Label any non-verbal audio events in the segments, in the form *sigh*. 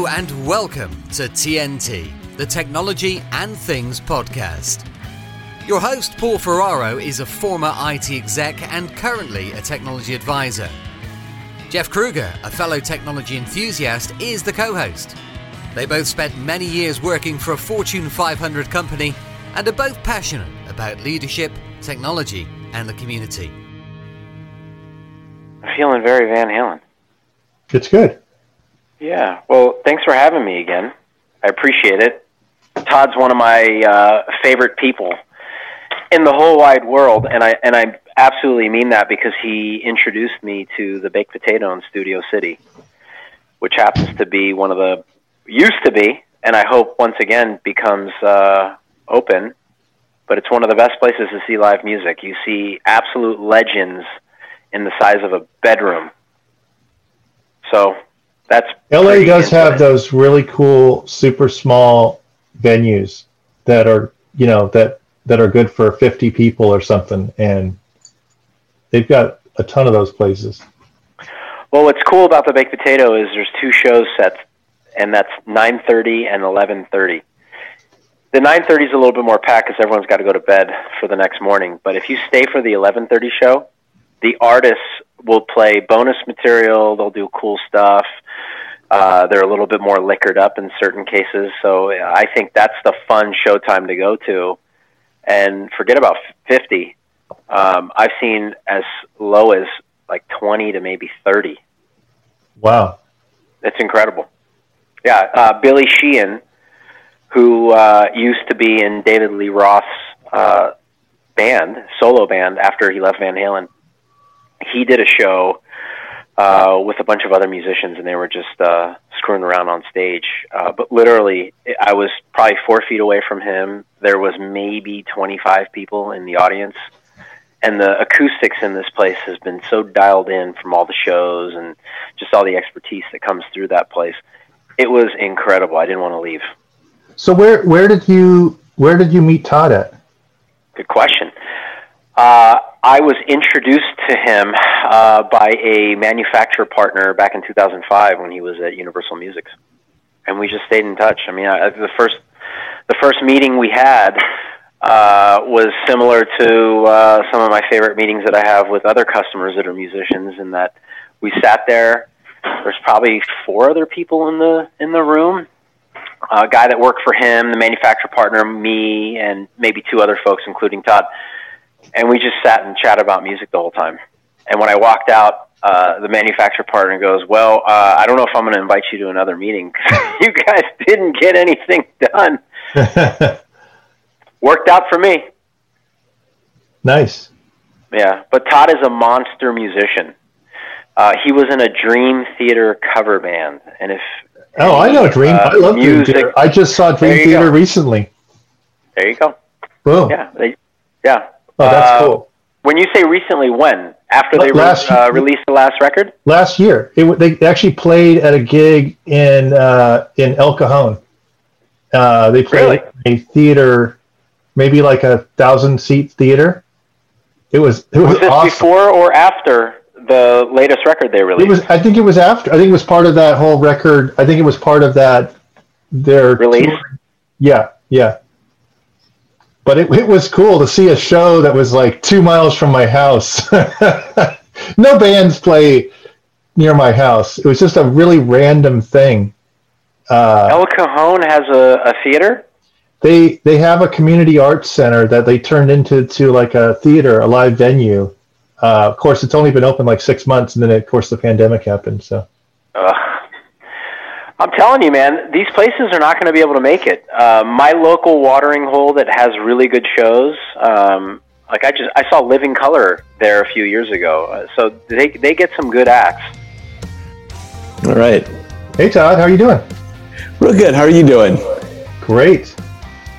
Hello and welcome to TNT, the Technology and Things podcast. Your host, Paul Ferraro, is a former IT exec and currently a technology advisor. Jeff Kruger, a fellow technology enthusiast, is the co host. They both spent many years working for a Fortune 500 company and are both passionate about leadership, technology, and the community. I'm feeling very Van Halen. It's good. Yeah. Well, thanks for having me again. I appreciate it. Todd's one of my uh, favorite people in the whole wide world, and I and I absolutely mean that because he introduced me to the baked potato in Studio City, which happens to be one of the used to be, and I hope once again becomes uh, open. But it's one of the best places to see live music. You see absolute legends in the size of a bedroom. So that's LA does have those really cool, super small venues that are you know that that are good for 50 people or something, and they've got a ton of those places. Well, what's cool about the baked potato is there's two shows sets, and that's 9:30 and 11:30. The 9:30 is a little bit more packed because everyone's got to go to bed for the next morning. But if you stay for the 11:30 show, the artists will play bonus material. They'll do cool stuff. Uh, they're a little bit more liquored up in certain cases, so I think that's the fun showtime to go to. And forget about 50. Um, I've seen as low as like 20 to maybe 30. Wow, it's incredible. Yeah, uh, Billy Sheehan, who uh, used to be in David Lee Roth's uh, band, solo band, after he left Van Halen he did a show uh, with a bunch of other musicians, and they were just uh, screwing around on stage. Uh, but literally, I was probably four feet away from him. There was maybe 25 people in the audience, and the acoustics in this place has been so dialed in from all the shows and just all the expertise that comes through that place. It was incredible. I didn't want to leave. So where where did you where did you meet Todd at? Good question. Uh, I was introduced to him uh, by a manufacturer partner back in 2005 when he was at Universal Music, and we just stayed in touch. I mean, I, the first the first meeting we had uh, was similar to uh, some of my favorite meetings that I have with other customers that are musicians, in that we sat there. There's probably four other people in the in the room. A guy that worked for him, the manufacturer partner, me, and maybe two other folks, including Todd and we just sat and chatted about music the whole time. And when I walked out, uh, the manufacturer partner goes, "Well, uh, I don't know if I'm going to invite you to another meeting *laughs* you guys didn't get anything done." *laughs* Worked out for me. Nice. Yeah, but Todd is a monster musician. Uh, he was in a Dream Theater cover band, and if oh, I know Dream. Uh, I love music, Dream Theater. I just saw Dream Theater go. recently. There you go. Boom. Yeah, they, yeah. Oh, that's uh, cool. When you say recently, when after they last, re- uh, released the last record? Last year, it, they actually played at a gig in uh, in El Cajon. Uh, they played really? a theater, maybe like a thousand seat theater. It was it was, was this awesome. before or after the latest record they released? It was. I think it was after. I think it was part of that whole record. I think it was part of that their release. Tour. Yeah, yeah but it, it was cool to see a show that was like two miles from my house. *laughs* no bands play near my house. It was just a really random thing. Uh, El Cajon has a, a theater. They they have a community arts center that they turned into to like a theater, a live venue. Uh, of course, it's only been open like six months, and then of course the pandemic happened. So. Uh, I'm telling you, man, these places are not going to be able to make it. Uh, my local watering hole that has really good shows, um, like I just I saw Living Colour there a few years ago, uh, so they they get some good acts. All right. Hey Todd, how are you doing? Real good. How are you doing? Great.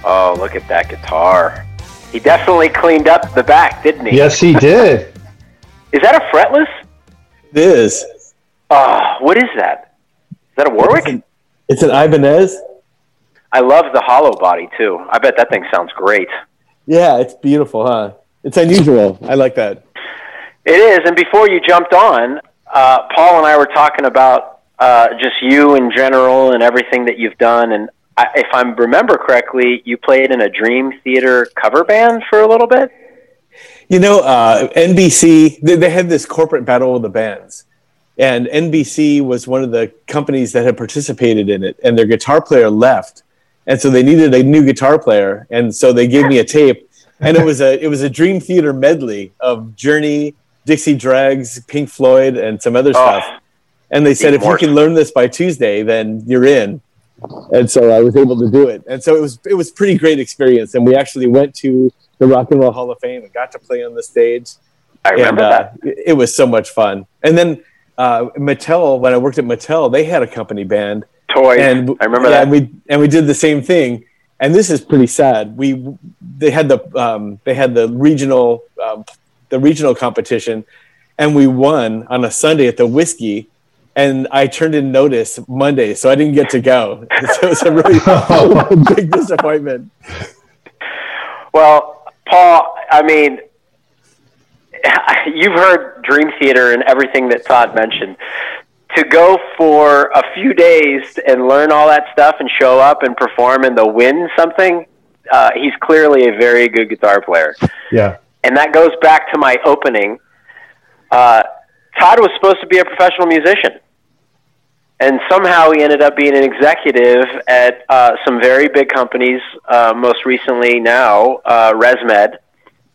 Oh, look at that guitar. He definitely cleaned up the back, didn't he? Yes, he *laughs* did. is that a fretless? It is. Oh, what is that? Is that a Warwick? It's an, it's an Ibanez. I love the hollow body too. I bet that thing sounds great. Yeah, it's beautiful, huh? It's unusual. I like that. It is. And before you jumped on, uh, Paul and I were talking about uh, just you in general and everything that you've done. And I, if I remember correctly, you played in a Dream Theater cover band for a little bit. You know, uh, NBC they, they had this corporate battle of the bands, and NBC was one of the companies that had participated in it, and their guitar player left, and so they needed a new guitar player, and so they gave me a tape, and it was a it was a Dream Theater medley of Journey, Dixie Dregs, Pink Floyd, and some other stuff. Oh, And they said, if you can learn this by Tuesday, then you're in. And so I was able to do it. And so it was it was pretty great experience. And we actually went to the Rock and Roll Hall of Fame and got to play on the stage. I remember and, uh, that. it- It was so much fun. And then uh, Mattel, when I worked at Mattel, they had a company band, Toy. and I remember yeah, that. And we and we did the same thing. And this is pretty sad. We they had the um, they had the regional um, the regional competition, and we won on a Sunday at the whiskey. And I turned in notice Monday, so I didn't get to go. *laughs* So it was a really *laughs* big disappointment. Well, Paul, I mean, *laughs* you've heard Dream Theater and everything that Todd mentioned. To go for a few days and learn all that stuff and show up and perform and to win something, uh, he's clearly a very good guitar player. Yeah. And that goes back to my opening. Uh, Todd was supposed to be a professional musician. And somehow he ended up being an executive at uh, some very big companies, uh, most recently now, uh, ResMed.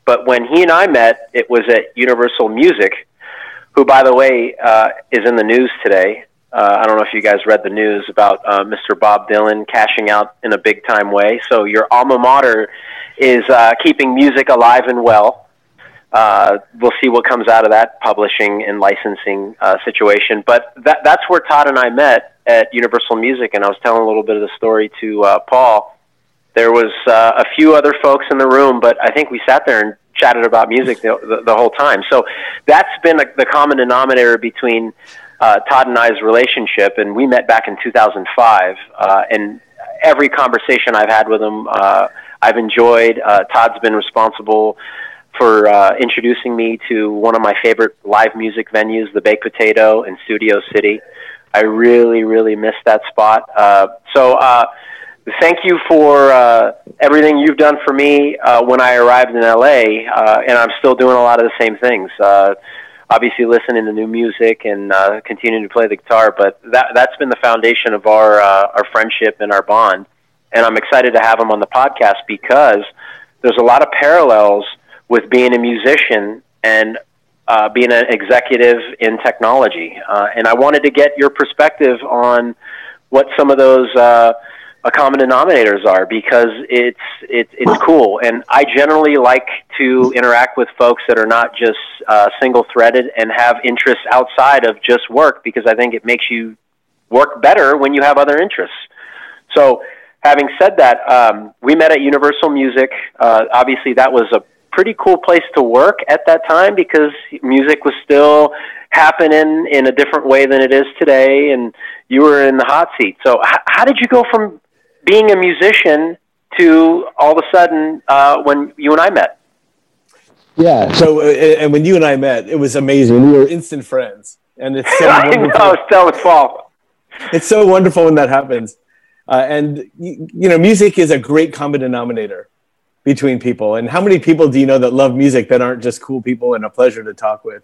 But when he and I met, it was at Universal Music, who, by the way, uh, is in the news today. Uh, I don't know if you guys read the news about uh, Mr. Bob Dylan cashing out in a big time way. So your alma mater is uh, keeping music alive and well uh, we'll see what comes out of that publishing and licensing uh, situation. But that, that's where Todd and I met at Universal Music, and I was telling a little bit of the story to uh, Paul. There was uh, a few other folks in the room, but I think we sat there and chatted about music the, the, the whole time. So that's been the, the common denominator between uh, Todd and I's relationship, and we met back in 2005. Uh, and every conversation I've had with him, uh, I've enjoyed. Uh, Todd's been responsible for uh, introducing me to one of my favorite live music venues, the Baked Potato in Studio City. I really, really miss that spot. Uh, so, uh, thank you for uh, everything you've done for me uh, when I arrived in LA, uh, and I'm still doing a lot of the same things. Uh, obviously, listening to new music and uh, continuing to play the guitar, but that that's been the foundation of our uh, our friendship and our bond. And I'm excited to have him on the podcast because there's a lot of parallels with being a musician and uh, being an executive in technology. Uh, and I wanted to get your perspective on what some of those uh, common denominators are because it's it's it's cool. And I generally like to interact with folks that are not just uh, single threaded and have interests outside of just work because I think it makes you work better when you have other interests. So, having said that, um, we met at Universal Music. Uh, obviously, that was a pretty cool place to work at that time because music was still happening in a different way than it is today, and you were in the hot seat. So, h- how did you go from being a musician to all of a sudden uh, when you and I met? Yeah. So, and when you and I met, it was amazing. We were instant friends, and it's so *laughs* I wonderful. know, Paul. It's so wonderful when that happens. Uh, and you, you know, music is a great common denominator between people. And how many people do you know that love music that aren't just cool people and a pleasure to talk with?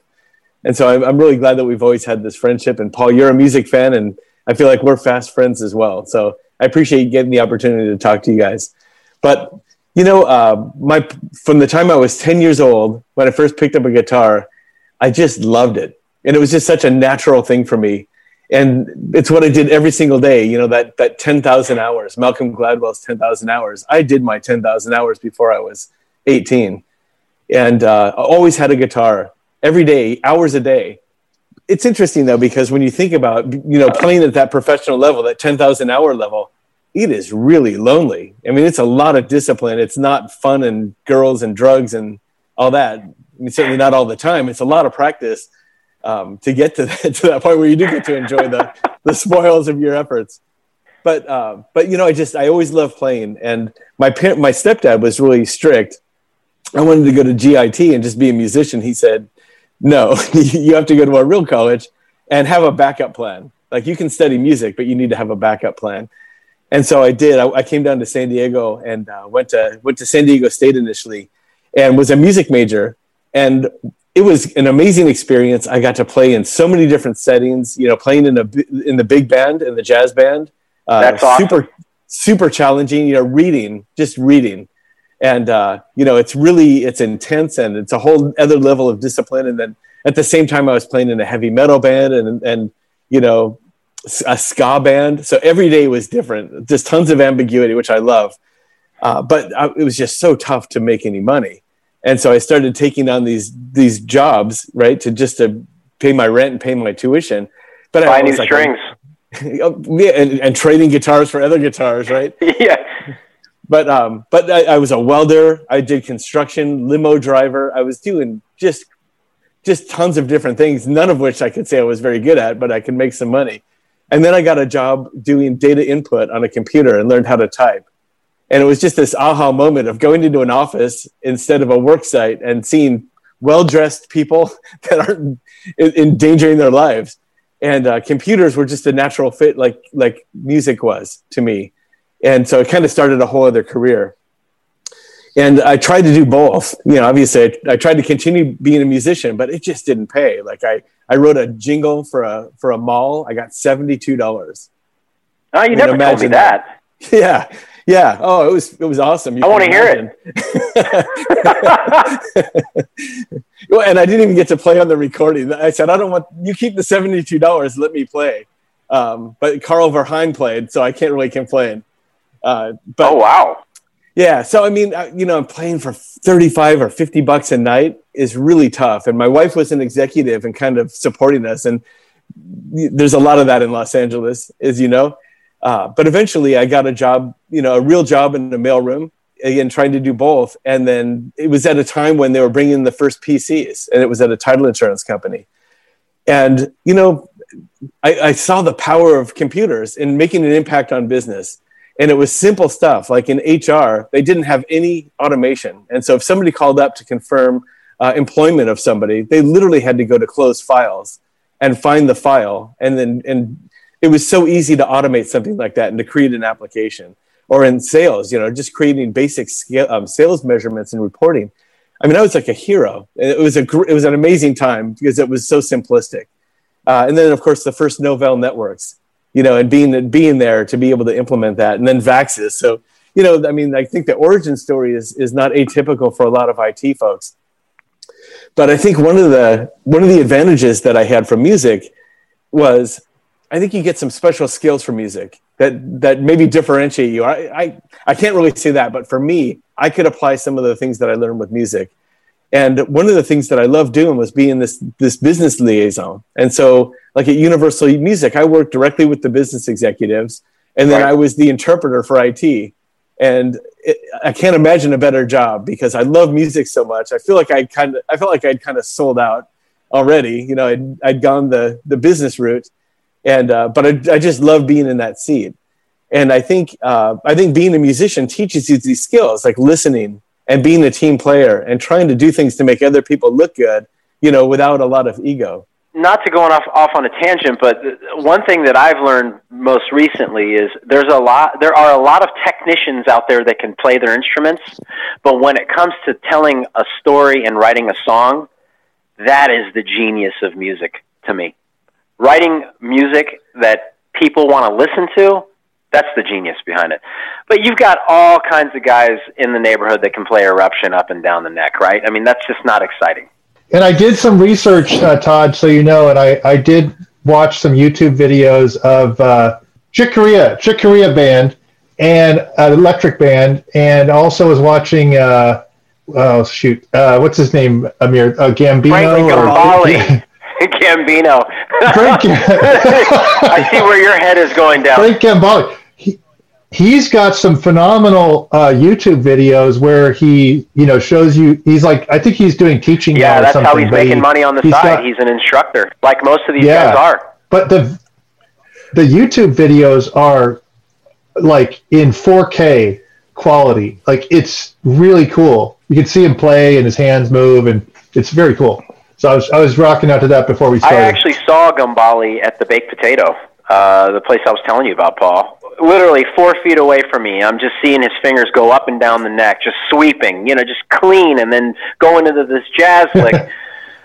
And so I'm, I'm really glad that we've always had this friendship. And Paul, you're a music fan, and I feel like we're fast friends as well. So I appreciate getting the opportunity to talk to you guys. But you know, uh, my from the time I was 10 years old when I first picked up a guitar, I just loved it, and it was just such a natural thing for me. And it's what I did every single day. You know that that 10,000 hours, Malcolm Gladwell's 10,000 hours. I did my 10,000 hours before I was 18, and uh, I always had a guitar every day, hours a day. It's interesting though because when you think about you know playing at that professional level, that 10,000 hour level, it is really lonely. I mean, it's a lot of discipline. It's not fun and girls and drugs and all that. I mean, certainly not all the time. It's a lot of practice um, to get to that, *laughs* to that point where you do get to enjoy the, the spoils of your efforts. But uh, but you know, I just I always loved playing, and my parent, my stepdad was really strict. I wanted to go to GIT and just be a musician. He said, "No, *laughs* you have to go to a real college and have a backup plan." Like you can study music, but you need to have a backup plan. And so I did. I, I came down to San Diego and uh, went to went to San Diego State initially, and was a music major. And it was an amazing experience. I got to play in so many different settings. You know, playing in a in the big band in the jazz band. Uh, That's awesome. super super challenging. You know, reading just reading, and uh, you know it's really it's intense and it's a whole other level of discipline. And then at the same time, I was playing in a heavy metal band and and you know a ska band. So every day was different. Just tons of ambiguity, which I love. Uh, but I, it was just so tough to make any money and so I started taking on these these jobs, right, to just to pay my rent and pay my tuition. But buy new like, strings. *laughs* Oh, yeah, and, and, trading guitars for other guitars, right? *laughs* yeah. But um, but I, I, was a welder. I did construction, limo driver. I was doing just just tons of different things, none of which I could say I was very good at, but I could make some money. And then I got a job doing data input on a computer and learned how to type. And it was just this aha moment of going into an office instead of a work site and seeing well-dressed people *laughs* that aren't endangering their lives. And uh, computers were just a natural fit like like music was to me. And so it kind of started a whole other career and i tried to do both you know obviously I, I, tried to continue being a musician but it just didn't pay like i i wrote a jingle for a for a mall i got $72 oh you never told me that. that *laughs* yeah yeah. Oh, it was it was awesome. You I want to hear it. *laughs* well, and I didn't even get to play on the recording. I said, I don't want you keep the seventy two dollars. Let me play. Um, but Carl Verheyen played, so I can't really complain. Uh, but oh wow. Yeah, so I mean, uh, you know, playing for thirty-five or fifty bucks a night is really tough. And my wife was an executive and kind of supporting us. And there's a lot of that in Los Angeles, as you know. Uh, but eventually, I got a job, you know, a real job in the mailroom. Again, trying to do both, and then it was at a time when they were bringing the first PCs, and it was at a title insurance company. And you know, I, I saw the power of computers in making an impact on business. And it was simple stuff. Like in HR, they didn't have any automation. And so if somebody called up to confirm uh, employment of somebody, they literally had to go to closed files and find the file. And then and it was so easy to automate something like that and to create an application. Or in sales you know just creating basic scale, um, sales measurements and reporting. I mean i was like a hero. It was a it was an amazing time because it was so simplistic. Uh, and then of course the first novell networks you know and being being there to be able to implement that and then vaxis so you know i mean i think the origin story is is not atypical for a lot of it folks but i think one of the one of the advantages that i had from music was I think you get some special skills for music that that maybe differentiate you. I, I I can't really say that, but for me, I could apply some of the things that I learned with music. And one of the things that I loved doing was being this this business liaison. And so, like at Universal Music, I worked directly with the business executives, and then right. I was the interpreter for IT. And it, I can't imagine a better job because I love music so much. I feel like I kind of I felt like I'd kind of sold out already. You know, I'd, I'd gone the the business route and uh, but I, I, just love being in that seat and i think uh, i think being a musician teaches you these skills like listening and being a team player and trying to do things to make other people look good you know without a lot of ego. Not to go off off on a tangent but one thing that i've learned most recently is there's a lot there are a lot of technicians out there that can play their instruments but when it comes to telling a story and writing a song that is the genius of music to me. Writing music that people want to listen to, that's the genius behind it. But you've got all kinds of guys in the neighborhood that can play eruption up and down the neck, right? I mean, that's just not exciting. And I did some research, uh, Todd, so you know, and I, I did watch some YouTube videos of uh, Chick Corea, Chick Corea band, and an electric band, and also was watching. Uh, oh shoot, uh, what's his name? Amir uh, Gambino. Frankie Gambale. *laughs* Gambino. Frank, *laughs* I see where your head is going down. Frank Gambale. He, he's got some phenomenal uh, YouTube videos where he, you know, shows you. He's like, I think he's doing teaching. Yeah, that's how he's making he, money on the side. Got, he's an instructor, like most of these yeah, guys are. But the the YouTube videos are like in 4K quality. Like it's really cool. You can see him play and his hands move, and it's very cool. So I was, I was rocking out to that before we started. I actually saw Gambale at the Baked Potato uh, the place I was telling you about, Paul. Literally four feet away from me, I'm just seeing his fingers go up and down the neck, just sweeping, you know, just clean, and then going into this jazz *laughs* lick.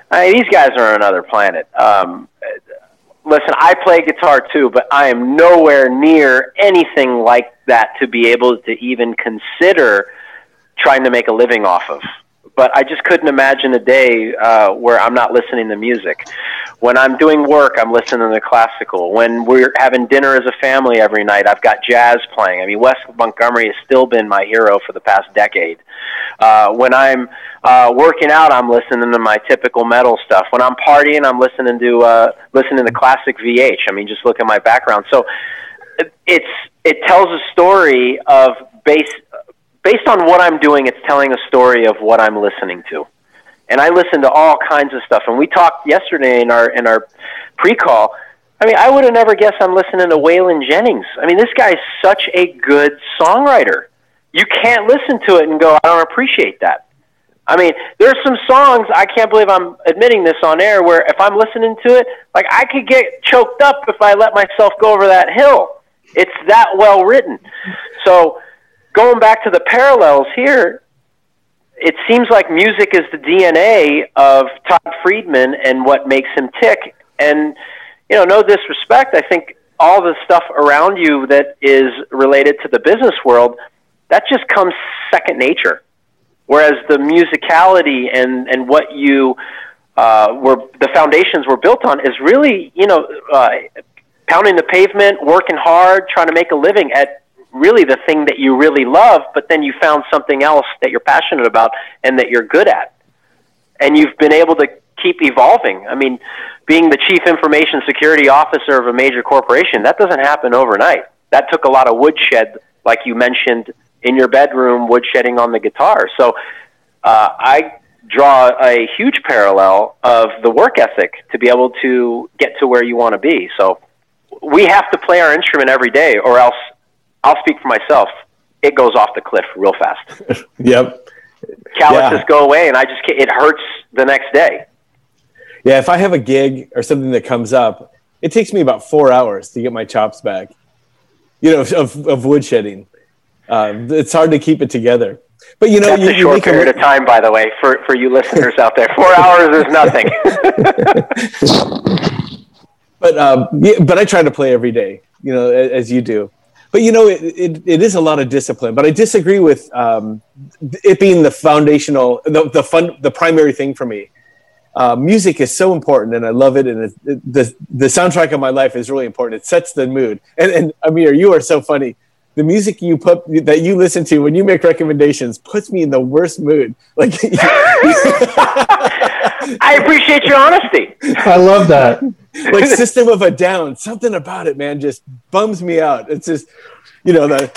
I mean, these guys are on another planet. Um, listen, I play guitar too, but I am nowhere near anything like that to be able to even consider trying to make a living off of but I just couldn't imagine a day uh, where I'm not listening to music. When I'm doing work, I'm listening to classical. When we're having dinner as a family every night, I've got jazz playing. I mean, Wes Montgomery has still been my hero for the past decade. Uh, when I'm uh, working out, I'm listening to my typical metal stuff. When I'm partying, I'm listening to uh, listening to classic VH. I mean, just look at my background. So it's it tells a story of base based on what I'm doing, it's telling a story of what I'm listening to. And I listen to all kinds of stuff. And we talked yesterday in our in our pre-call. I mean, I would have never guessed I'm listening to Waylon Jennings. I mean, this guy's such a good songwriter. You can't listen to it and go, I don't appreciate that. I mean, there's some songs I can't believe I'm admitting this on air where if I'm listening to it, like I could get choked up if I let myself go over that hill. It's that well written. So going back to the parallels here, it seems like music is the DNA of Todd Friedman and what makes him tick. And, you know, no disrespect, I think all the stuff around you that is related to the business world, that just comes second nature. Whereas the musicality and, and what you uh, were, the foundations were built on is really, you know, uh, pounding the pavement, working hard, trying to make a living at really the thing that you really love, but then you found something else that you're passionate about and that you're good at. And you've been able to keep evolving. I mean, being the chief information security officer of a major corporation, that doesn't happen overnight. That took a lot of woodshed, like you mentioned in your bedroom, woodshedding on the guitar. So uh, I draw a huge parallel of the work ethic to be able to get to where you want to be. So we have to play our instrument every day, or else I'll speak for myself. It goes off the cliff real fast. *laughs* yep. Calluses yeah. go away, and I just it hurts the next day. Yeah, if I have a gig or something that comes up, it takes me about four hours to get my chops back. You know, *laughs* of, of woodshedding. Uh, it's hard to keep it together. But you know, that's you, a short period a... of time, by the way, for for you listeners out there. Four hours is nothing. *laughs* but um, yeah, but I try to play every day. You know, as you do but you know, it, it, it is a lot of discipline. But I disagree with um, it being the foundational, the the fun, the primary thing for me. Uh, music is so important, and I love it. And it, it, the the soundtrack of my life is really important. It sets the mood. And, and Amir, you are so funny. The music you put that you listen to when you make recommendations puts me in the worst mood. Like, *laughs* *laughs* I appreciate your honesty. I love that like System of a Down. Something about it, man, just bums me out. It's just, you know, the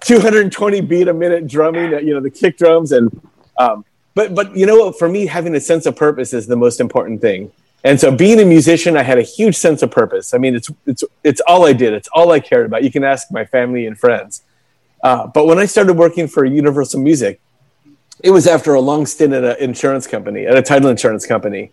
220 beat a minute drumming, you know, the kick drums, and um, but but you know, for me, having a sense of purpose is the most important thing. And so, being a musician, I had a huge sense of purpose. I mean, it's it's it's all I did. It's all I cared about. You can ask my family and friends. Uh, but when I started working for Universal Music, it was after a long stint at an insurance company, at a title insurance company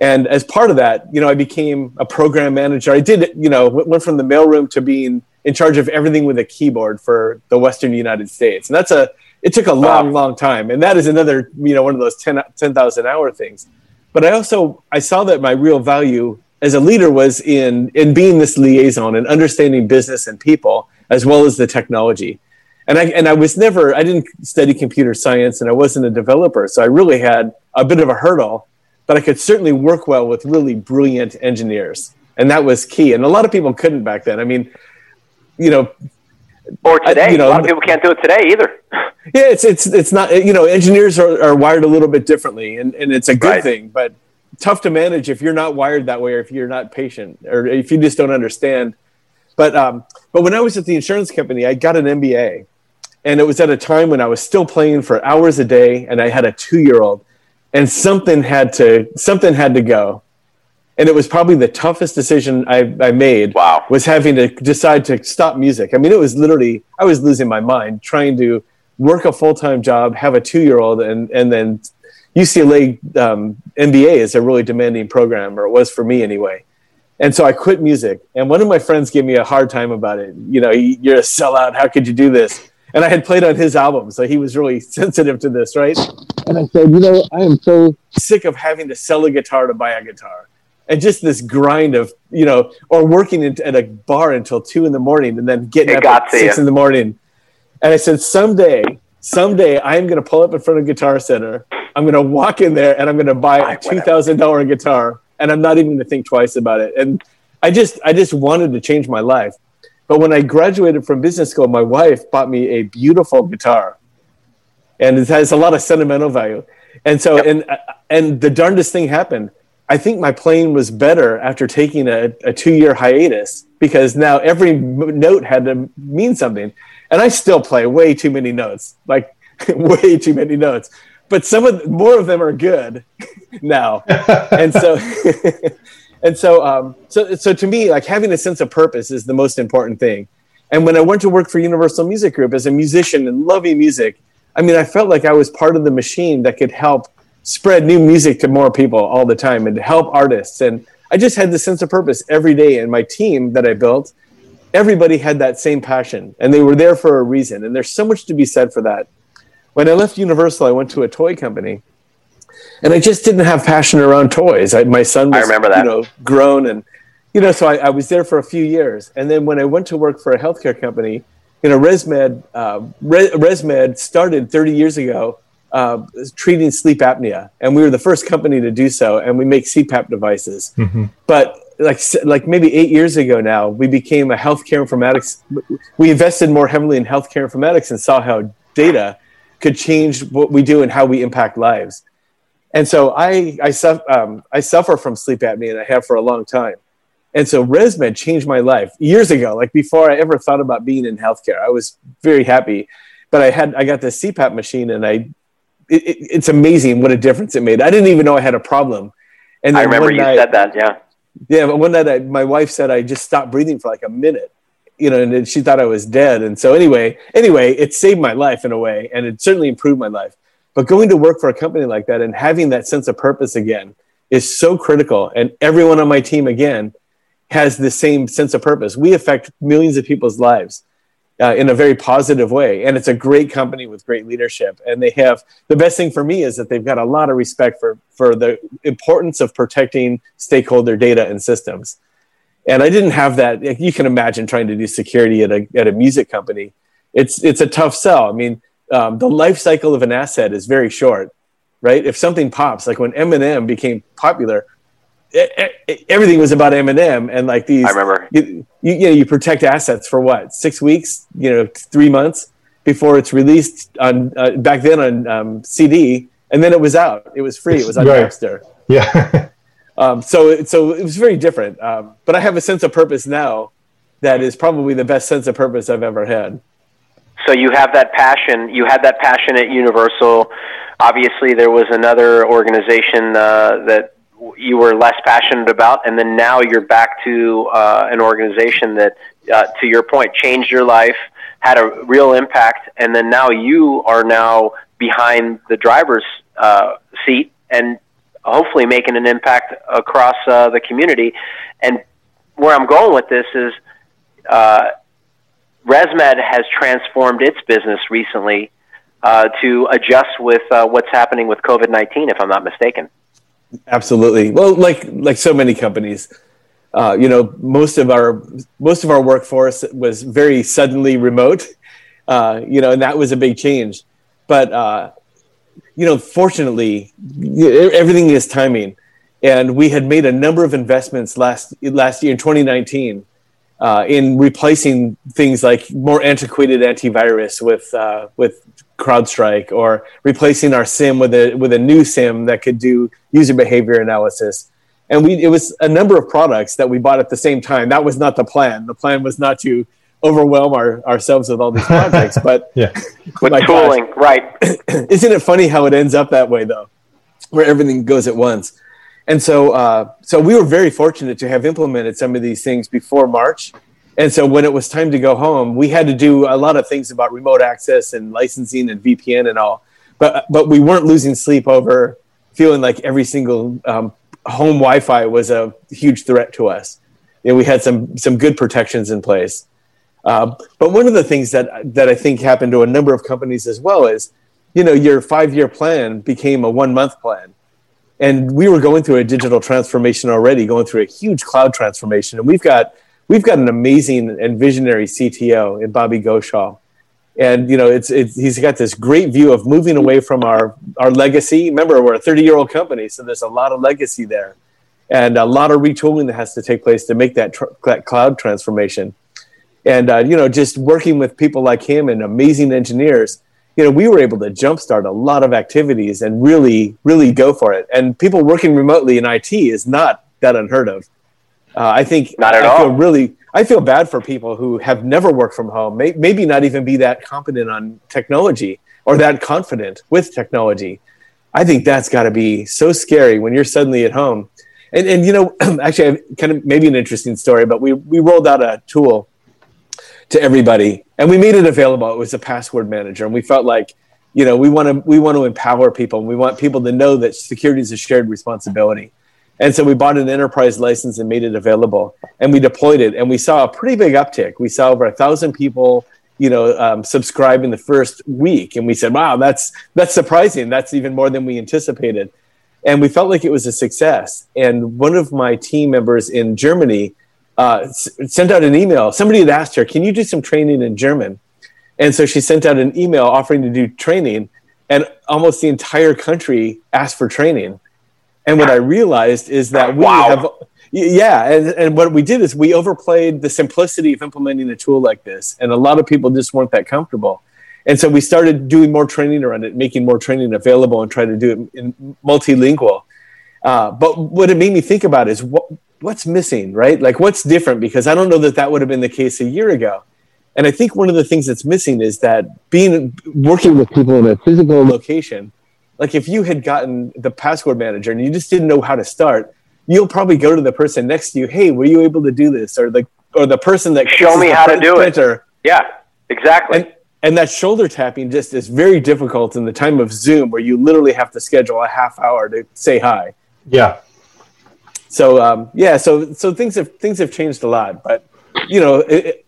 and as part of that, you know, I became a program manager. I did, you know, went from the mailroom to being in charge of everything with a keyboard for the Western United States. And that's a, it took a long, long time. And that is another, you know, one of those 10,000 10, hour things. But I also, I saw that my real value as a leader was in, in being this liaison and understanding business and people, as well as the technology. And I, and I was never, I didn't study computer science and I wasn't a developer. So I really had a bit of a hurdle but I could certainly work well with really brilliant engineers. And that was key. And a lot of people couldn't back then. I mean, you know, or today, I, you know, a lot of people can't do it today either. *laughs* Yeah, it's it's it's not. You know, engineers are, are wired a little bit differently, and, and it's a good right. thing. But tough to manage if you're not wired that way, or if you're not patient, or if you just don't understand. But um, but when I was at the insurance company, I got an MBA, and it was at a time when I was still playing for hours a day, and I had a two year old, and something had to something had to go and it was probably the toughest decision I, I made wow. was having to decide to stop music i mean it was literally i was losing my mind trying to work a full-time job have a two-year-old and, and then ucla um, mba is a really demanding program or it was for me anyway And so I quit music. And one of my friends gave me a hard time about it. You know, you're a sellout. How could you do this? And I had played on his album, so he was really *laughs* sensitive to this, right? And I said, you know, I am so sick of having to sell a guitar to buy a guitar. And just this grind of, you know, or working at a bar until two in the morning and then getting it up at six you. in the morning. And I said, someday, someday I'm going to pull up in front of Guitar Center. I'm going to walk in there and I'm going to buy a $2,000 guitar and I'm not even going to think twice about it. And I just I just wanted to change my life. But when I graduated from business school, my wife bought me a beautiful guitar, and it has a lot of sentimental value. And so, yep. and and the darndest thing happened. I think my playing was better after taking a, a two year hiatus because now every note had to mean something. And I still play way too many notes, like *laughs* way too many notes but some of more of them are good *laughs* now, *laughs* and so and so um, so so to me, like having a sense of purpose is the most important thing. And when I went to work for Universal Music Group as a musician and loving music, I mean, I felt like I was part of the machine that could help spread new music to more people all the time and help artists. And I just had this sense of purpose every day. And my team that I built, everybody had that same passion and they were there for a reason. And there's so much to be said for that. When I left Universal, I went to a toy company, and I just didn't have passion around toys. I, my son was, I remember that. you know, grown, and you know, so I, I, was there for a few years. And then when I went to work for a healthcare company, you know, ResMed, uh, ResMed started 30 years ago uh, treating sleep apnea, and we were the first company to do so. And we make CPAP devices, mm-hmm. but like like maybe eight years ago now, we became a healthcare informatics. We invested more heavily in healthcare informatics and saw how data could change what we do and how we impact lives. And so I I, um, I suffer from sleep apnea and I have for a long time. And so ResMed changed my life years ago, like before I ever thought about being in healthcare. I was very happy, but I had I got this CPAP machine and I it, it, it's amazing what a difference it made. I didn't even know I had a problem. And I remember you night, said that, yeah. Yeah, but one night I, my wife said I just stopped breathing for like a minute you know, and she thought I was dead. And so anyway, anyway, it saved my life in a way, and it certainly improved my life. But going to work for a company like that and having that sense of purpose again is so critical. And everyone on my team again has the same sense of purpose. We affect millions of people's lives uh, in a very positive way, and it's a great company with great leadership. And they have the best thing for me is that they've got a lot of respect for for the importance of protecting stakeholder data and systems and I didn't have that. You can imagine trying to do security at a at a music company. It's it's a tough sell. I mean, um, the life cycle of an asset is very short, right? If something pops, like when Eminem became popular, it, it, everything was about Eminem and like these. I remember. You, you, you know you protect assets for what six weeks, you know, three months before it's released on uh, back then on um, CD, and then it was out. It was free. It was on right. Napster. Yeah. *laughs* Um, so, so it was very different. Um, but I have a sense of purpose now that is probably the best sense of purpose I've ever had. So you have that passion. You had that passion at Universal. Obviously, there was another organization uh, that you were less passionate about, and then now you're back to uh, an organization that, uh, to your point, changed your life, had a real impact, and then now you are now behind the driver's uh, seat and hopefully making an impact across uh, the community. And where I'm going with this is uh, ResMed has transformed its business recently uh, to adjust with uh, what's happening with COVID 19, if I'm not mistaken. Absolutely. Well, like like so many companies, uh, you know, most of our most of our workforce was very suddenly remote, uh, you know, and that was a big change. But uh, you know, fortunately, everything is timing, and we had made a number of investments last last year in 2019 uh, in replacing things like more antiquated antivirus with uh, with CrowdStrike, or replacing our SIEM with a with a new SIEM that could do user behavior analysis. And we it was a number of products that we bought at the same time. That was not the plan. The plan was not to overwhelm our, ourselves with all these projects. *laughs* But yeah, with tooling, gosh, right? *clears throat* isn't it funny how it ends up that way though, where everything goes at once? And so, uh, so we were very fortunate to have implemented some of these things before March. And so when it was time to go home, we had to do a lot of things about remote access and licensing and VPN and all. But but we weren't losing sleep over feeling like every single um, home Wi-Fi was a huge threat to us. you know, we had some some good protections in place. Uh, but one of the things that that I think happened to a number of companies as well is, you know, your five year plan became a one month plan, and we were going through a digital transformation already, going through a huge cloud transformation, and we've got we've got an amazing and visionary CTO in Bobby Ghoshal. And you know, it's, it's he's got this great view of moving away from our our legacy. Remember, we're a 30 year old company, so there's a lot of legacy there, and a lot of retooling that has to take place to make that, tr- that cloud transformation and uh, you know just working with people like him and amazing engineers you know we were able to jumpstart a lot of activities and really really go for it. And people working remotely in it is not that unheard of. Uh, i think not at I all. feel really i feel bad for people who have never worked from home may, maybe not even be that competent on technology or that confident with technology. I think that's got to be so scary when you're suddenly at home. And, and you know *clears throat* actually kind of maybe an interesting story but we, we rolled out a tool to everybody. And we made it available. It was a password manager. And we felt like you know we want to we want to empower people. And we want people to know that security is a shared responsibility. And so we bought an enterprise license and made it available. And we deployed it. And we saw a pretty big uptick. We saw over a thousand people you know um, subscribe in the first week. And we said wow that's that's surprising. That's even more than we anticipated. And we felt like it was a success. And one of my team members in germany uh, sent out an email. Somebody had asked her, "Can you do some training in German?" And so she sent out an email offering to do training, and almost the entire country asked for training. And what I realized is that we Wow. have, yeah, and, and what we did is we overplayed the simplicity of implementing a tool like this, and a lot of people just weren't that comfortable. And so we started doing more training around it, making more training available, and trying to do it in multilingual. Uh, but what it made me think about is what what's missing, right? Like what's different? Because I don't know that that would have been the case a year ago. And I think one of the things that's missing is that being working with people in a physical location, like if you had gotten the password manager and you just didn't know how to start, you'll probably go to the person next to you, hey, were you able to do this? Or the or the person that Show me how to front do it. printer. Yeah, exactly. And and that shoulder tapping just is very difficult in the time of Zoom where you literally have to schedule a half hour to say hi. Yeah. So um, yeah, so so things have things have changed a lot, but you know, it,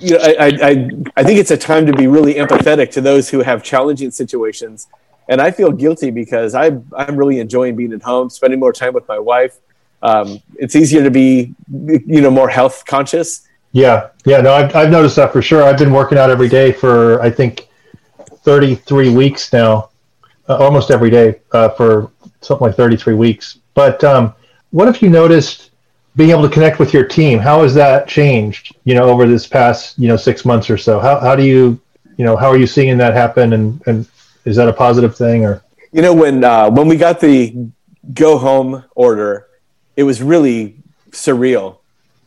you know, I, I I think it's a time to be really empathetic to those who have challenging situations, and I feel guilty because I I'm really enjoying being at home, spending more time with my wife. Um, it's easier to be you know more health conscious. Yeah, yeah, no, I've, I've noticed that for sure. I've been working out every day for I think 33 weeks now, uh, almost every day uh, for something like 33 weeks. But um, what have you noticed being able to connect with your team? How has that changed? You know, over this past you know six months or so. How how do you you know how are you seeing that happen? And and is that a positive thing or? You know, when uh, when we got the go home order, it was really surreal.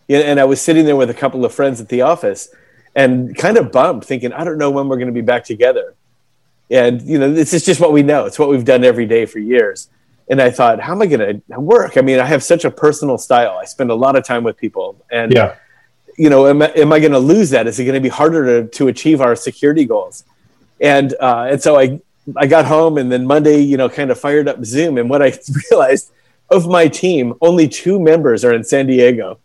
And I was sitting there with a couple of friends at the office and kind of bummed, thinking, I don't know when we're going to be back together. And, you know, this is just what we know. It's what we've done every day for years. And I thought, how am I going to work? I mean, I have such a personal style. I spend a lot of time with people. And, Yeah, you know, am, I- am I going to lose that? Is it going to be harder to, to achieve our security goals? And uh, and so I I got home and then Monday, you know, kind of fired up Zoom. And what I *laughs* realized of my team, only two members are in San Diego.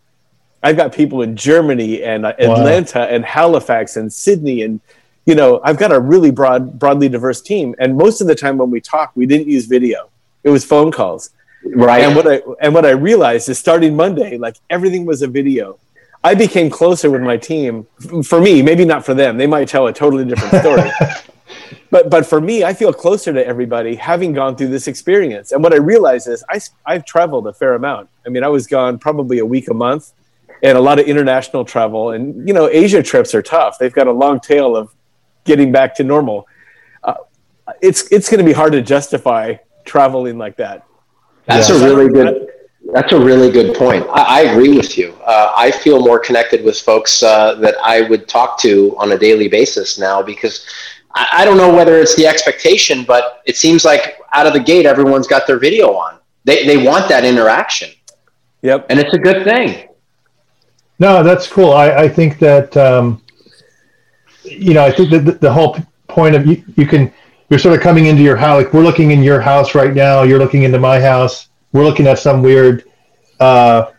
I've got people in Germany and uh, Wow. Atlanta and Halifax and Sydney and you know I've got a really broad, broadly diverse team. And most of the time when we talk, we didn't use video; it was phone calls. right. And what I and what I realized is starting Monday, like everything was a video. I became closer with my team. For me, maybe not for them. They might tell a totally different story. *laughs* but but for me, I feel closer to everybody having gone through this experience. And what I realized is I I've traveled a fair amount. I mean, I was gone probably a week a month, and a lot of international travel. And you know, Asia trips are tough. They've got a long tail of getting back to normal. Uh, it's it's going to be hard to justify traveling like that. That's Yeah. a really good. That's a really good point. I, I agree with you. Uh, I feel more connected with folks uh, that I would talk to on a daily basis now because I, I don't know whether it's the expectation, but it seems like out of the gate everyone's got their video on. They they want that interaction, Yep. and it's a good thing. No, that's cool. I, I think that um, you know, I think that the, the whole point of you, you can you're sort of coming into your house. Like we're looking in your house right now. You're looking into my house. We're looking at some weird uh,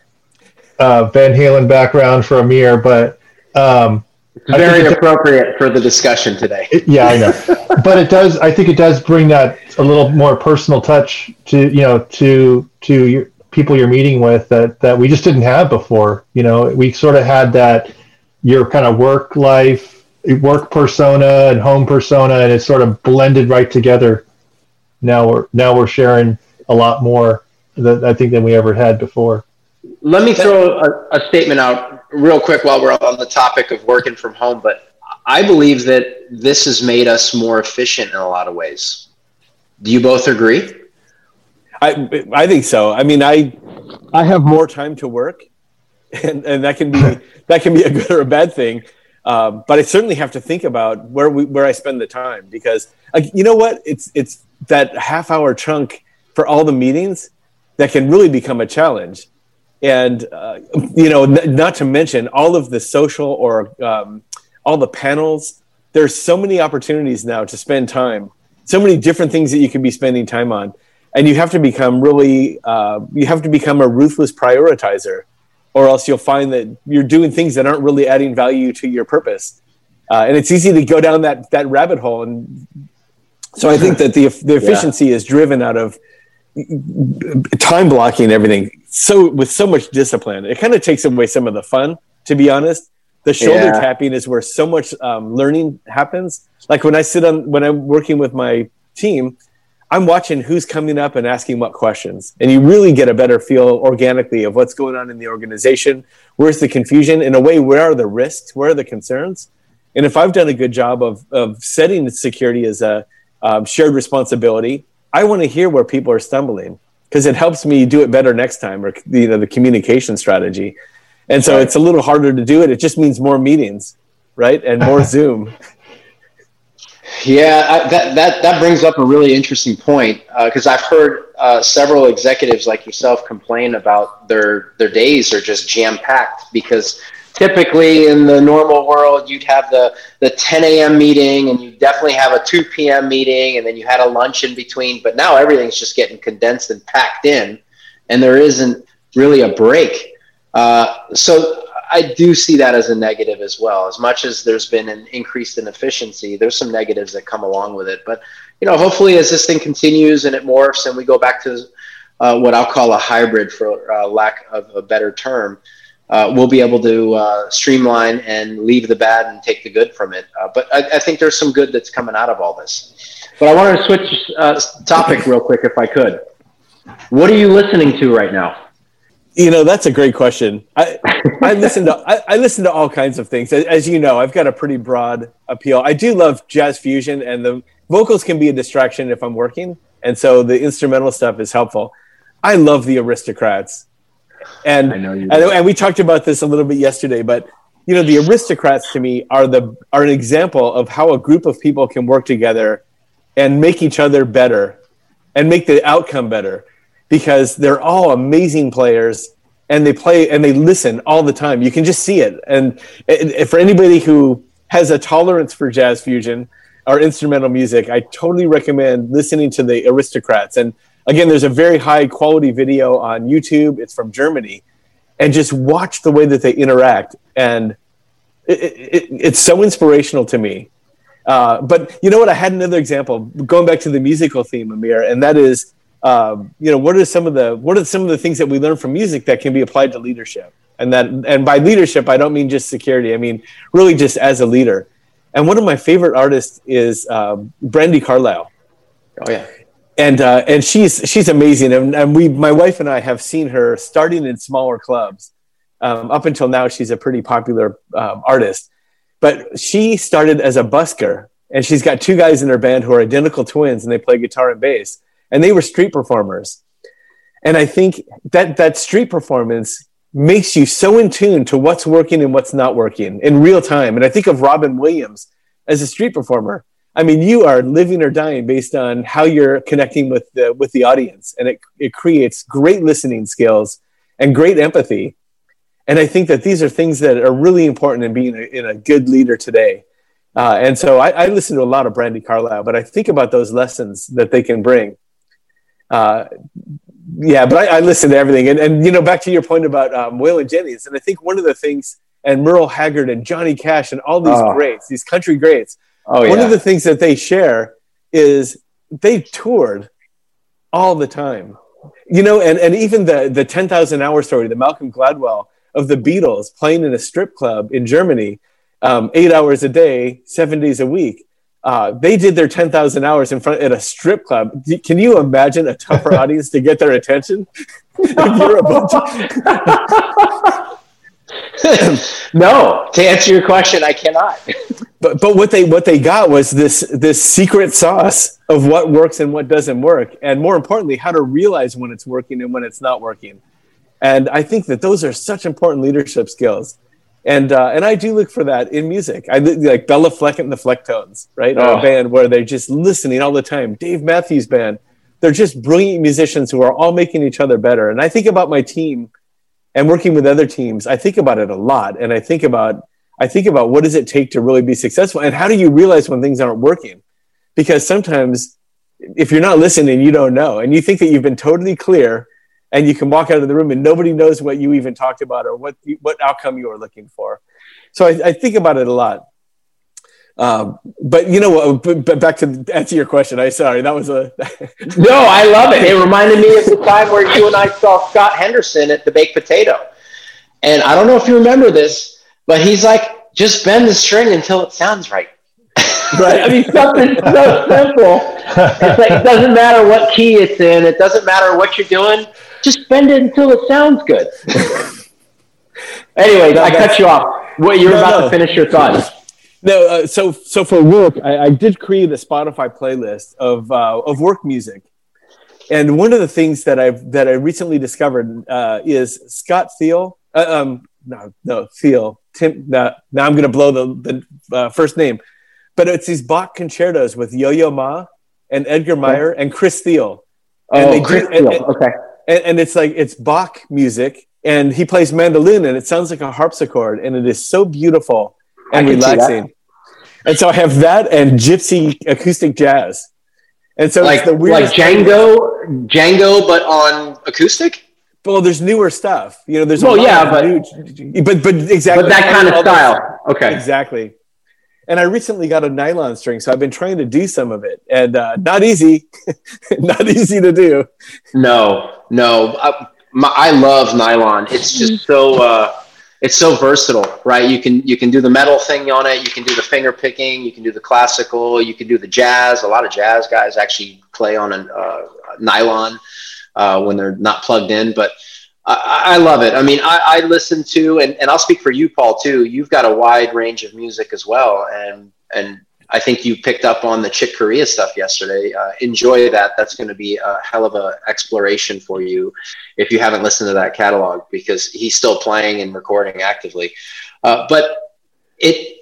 uh, Van Halen background for Amir, but um, very appropriate for the discussion today. It, yeah, I know, *laughs* but it does. I think it does bring that a little more personal touch to you know to to your, people you're meeting with that that we just didn't have before. You know, we sort of had that your kind of work life, work persona and home persona, and it's sort of blended right together. Now we're now we're sharing a lot more that I think than we ever had before. Let me throw a, a statement out real quick while we're on the topic of working from home, but I believe that this has made us more efficient in a lot of ways. Do you both agree? I I think so. I mean, I I have more time to work, and and that can be that can be a good or a bad thing. Um, but I certainly have to think about where we where I spend the time because like you know what? It's it's that half hour chunk for all the meetings that can really become a challenge. And uh, you know n- not to mention all of the social or um, all the panels. There's so many opportunities now to spend time so many different things that you can be spending time on. And you have to become really uh, you have to become a ruthless prioritizer or else you'll find that you're doing things that aren't really adding value to your purpose. Uh, and it's easy to go down that that rabbit hole. And so i think that the, the *laughs* efficiency yeah. is driven out of time blocking everything so with so much discipline. It kind of takes away some of the fun to be honest. The shoulder yeah. tapping is where so much um, learning happens. Like when i sit on when i'm working with my team i'm watching who's coming up and asking what questions and you really get a better feel organically of what's going on in the organization where's the confusion in a way where are the risks where are the concerns and if i've done a good job of, of setting security as a um, shared responsibility I want to hear where people are stumbling because it helps me do it better next time or you know the communication strategy. And so it's a little harder to do it. It just means more meetings, right? And more *laughs* Zoom. Yeah, I, that, that, that brings up a really interesting point because uh, I've heard uh, several executives like yourself complain about their their days are just jam packed because typically in the normal world you'd have the, the 10 a.m meeting and you definitely have a 2 p.m meeting and then you had a lunch in between but now everything's just getting condensed and packed in and there isn't really a break. Uh, so i do see that as a negative as well as much as there's been an increase in efficiency there's some negatives that come along with it but you know hopefully as this thing continues and it morphs and we go back to uh, what i'll call a hybrid for uh, lack of a better term uh, we'll be able to uh, streamline and leave the bad and take the good from it. Uh, but I, I, think there's some good that's coming out of all this. But I wanted to switch uh, topic real quick, if I could. What are you listening to right now? You know, that's a great question. I, I *laughs* listen to I, I, listen to all kinds of things. As, as you know, I've got a pretty broad appeal. I do love jazz fusion, and the vocals can be a distraction if I'm working, and so the instrumental stuff is helpful. I love the Aristocrats. And I know you and, and we talked about this a little bit yesterday, but you know, the aristocrats to me are the are an example of how a group of people can work together and make each other better and make the outcome better because they're all amazing players and they play and they listen all the time. You can just see it. And, for anybody who has a tolerance for jazz fusion or instrumental music, I totally recommend listening to the aristocrats and again, there's a very high quality video on YouTube. It's from Germany, and just watch the way that they interact, and it, it, it's so inspirational to me. Uh, but you know what? I had another example going back to the musical theme, Amir, and that is, um, you know, what are some of the what are some of the things that we learn from music that can be applied to leadership? And that, and by leadership, I don't mean just security. I mean really just as a leader. And one of my favorite artists is uh, Brandi Carlile. Oh yeah and uh, and she's she's amazing, and, and we my wife and I have seen her starting in smaller clubs. Um, up until now, she's a pretty popular um, artist, but she started as a busker, and she's got two guys in her band who are identical twins, and they play guitar and bass, and they were street performers. And I think that that street performance makes you so in tune to what's working and what's not working in real time. And I think of Robin Williams as a street performer I mean, you are living or dying based on how you're connecting with the with the audience, and it it creates great listening skills and great empathy. And I think that these are things that are really important in being a, in a good leader today. Uh, and so I, I, listen to a lot of Brandi Carlile, but I think about those lessons that they can bring. Uh, yeah, but I, I listen to everything, and and you know, back to your point about um, Waylon Jennings, and I think one of the things, and Merle Haggard and Johnny Cash and all these Oh. greats, these country greats, Oh one yeah. of the things that they share is they toured all the time you know and, and even the the 10000 hour story the malcolm gladwell of the beatles playing in a strip club in germany um, eight hours a day seven days a week uh, they did their 10,000 hours in front at a strip club. D- Can you imagine a tougher *laughs* audience to get their attention? *laughs* You're a bunch of- *laughs* no, to answer your question, I cannot. but but what they what they got was this this secret sauce of what works and what doesn't work and more importantly how to realize when it's working and when it's not working and i think that those are such important leadership skills and uh, and i do look for that in music. I like Béla Fleck and the flecktones right? Oh. a band where they're just listening all the time. Dave matthews band. They're just brilliant musicians who are all making each other better. And i think about my team and working with other teams i think about it a lot. And i think about I think about what does it take to really be successful? And how do you realize when things aren't working? Because sometimes if you're not listening, you don't know. And you think that you've been totally clear and you can walk out of the room and nobody knows what you even talked about or what, you, what outcome you were looking for. So I, I think about it a lot. Um, but you know what, but, but back to answer your question, I sorry, that was a, *laughs* No, I love it. It reminded me of the time where you and I saw Scott Henderson at the Baked Potato. And I don't know if you remember this, but he's like, just bend the string until it sounds right. *laughs* Right. I mean, something so simple. It's like, it doesn't matter what key it's in, it doesn't matter what you're doing, just bend it until it sounds good. *laughs* Anyways, I cut you off. What you're No, about no. to finish your thoughts. *laughs* No, uh, so so for work, I, I did create a Spotify playlist of uh, of work music, and one of the things that I've that I recently discovered uh, is Scott Thile. Uh, um, no, no, Thile. Tim. No, now I'm going to blow the the uh, first name, but it's these Bach concertos with Yo-Yo Ma and Edgar Meyer and Chris Thile, And Oh, do- Chris and- and- Okay. And, and it's like it's Bach music, and he plays mandolin, and it sounds like a harpsichord, and it is so beautiful and I can see that. relaxing. And so I have that and gypsy acoustic jazz, and so Like, it's the like weirdest Django, Django, but on acoustic? Well, there's newer stuff, you know. There's a Well, yeah, but- new, but but exactly But that kind of style. Okay. exactly. And I recently got a nylon string, so I've been trying to do some of it, and uh, not easy, *laughs* not easy to do. No, no. I, my, I love nylon. It's just so uh, it's so versatile, right? You can you can do the metal thing on it. You can do the finger picking. You can do the classical. You can do the jazz. A lot of jazz guys actually play on a uh, nylon uh, when they're not plugged in, but. I, I love it. I mean, I, I listen to, and, and I'll speak for you, Paul, too. You've got a wide range of music as well, and and I think you picked up on the Chick Corea stuff yesterday. Uh, enjoy that. That's going to be a hell of a exploration for you if you haven't listened to that catalog because he's still playing and recording actively. Uh, but it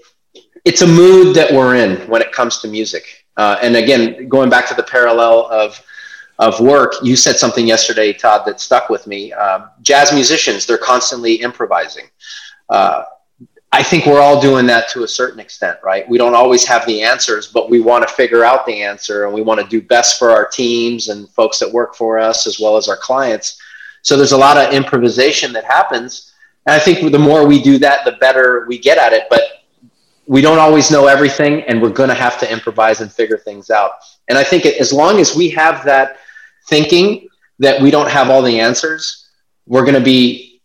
it's a mood that we're in when it comes to music. Uh, and again, going back to the parallel of of work, you said something yesterday, Todd, that stuck with me. Um, jazz musicians, they're constantly improvising. Uh, I think we're all doing that to a certain extent, right? We don't always have the answers, but we want to figure out the answer and we want to do best for our teams and folks that work for us as well as our clients. So there's a lot of improvisation that happens. And I think the more we do that, the better we get at it. But we don't always know everything and we're going to have to improvise and figure things out. And I think as long as we have that thinking that we don't have all the answers, we're going to be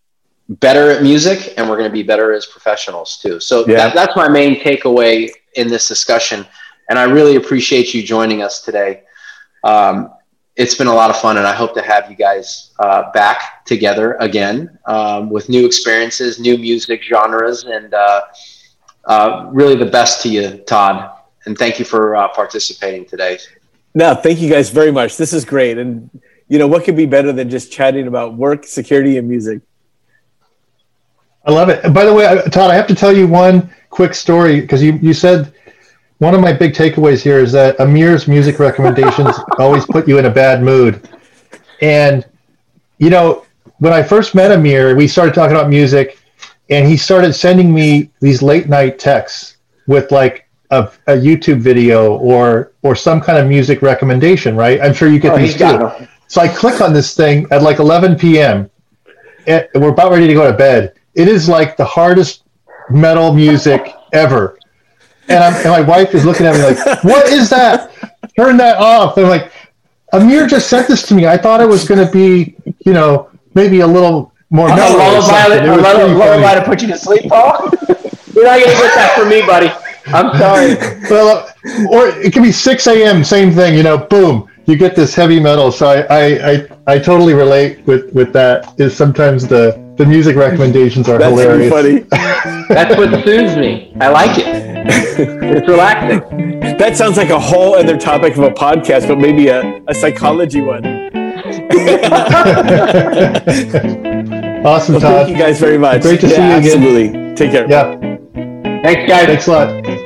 better at music and we're going to be better as professionals too. So Yeah. that, that's my main takeaway in this discussion. And I really appreciate you joining us today. Um, it's been a lot of fun, and I hope to have you guys uh, back together again um, with new experiences, new music genres, and uh, uh, really the best to you, Todd. And thank you for uh, participating today. No, thank you guys very much. This is great, and you know what could be better than just chatting about work, security, and music. I love it. By the way, Todd, I have to tell you one quick story because you, you said one of my big takeaways here is that Amir's music *laughs* recommendations always put you in a bad mood. And, you know, when I first met Amir, we started talking about music and he started sending me these late night texts with like a, a YouTube video or or some kind of music recommendation, right? I'm sure you get Oh, these too. So I click on this thing at like 11 p.m. and we're about ready to go to bed. It is like the hardest metal music ever. And, I'm, and my wife is looking at me like, "What is that? Turn that off." And I'm like, Amir just sent this to me. I thought it was going to be, you know, maybe a little more A mellow. or lullaby, something. It a was lullaby, pretty funny. lullaby to put you to sleep, Paul. *laughs* You're not gonna get that from me, buddy. I'm sorry. *laughs* Well, uh, or it can be 6 a.m. Same thing. You know, boom, you get this heavy metal. So I, I, I, I totally relate with with that. Is sometimes the the music recommendations are That's hilarious. funny. *laughs* That's what soothes me. I like it. It's relaxing. That sounds like a whole other topic of a podcast, but maybe a, a psychology one. Awesome, Well, Todd. thank you guys very much. Great to see Yeah, you again. Absolutely. Take care. Yeah, Thanks, guys. thanks a lot.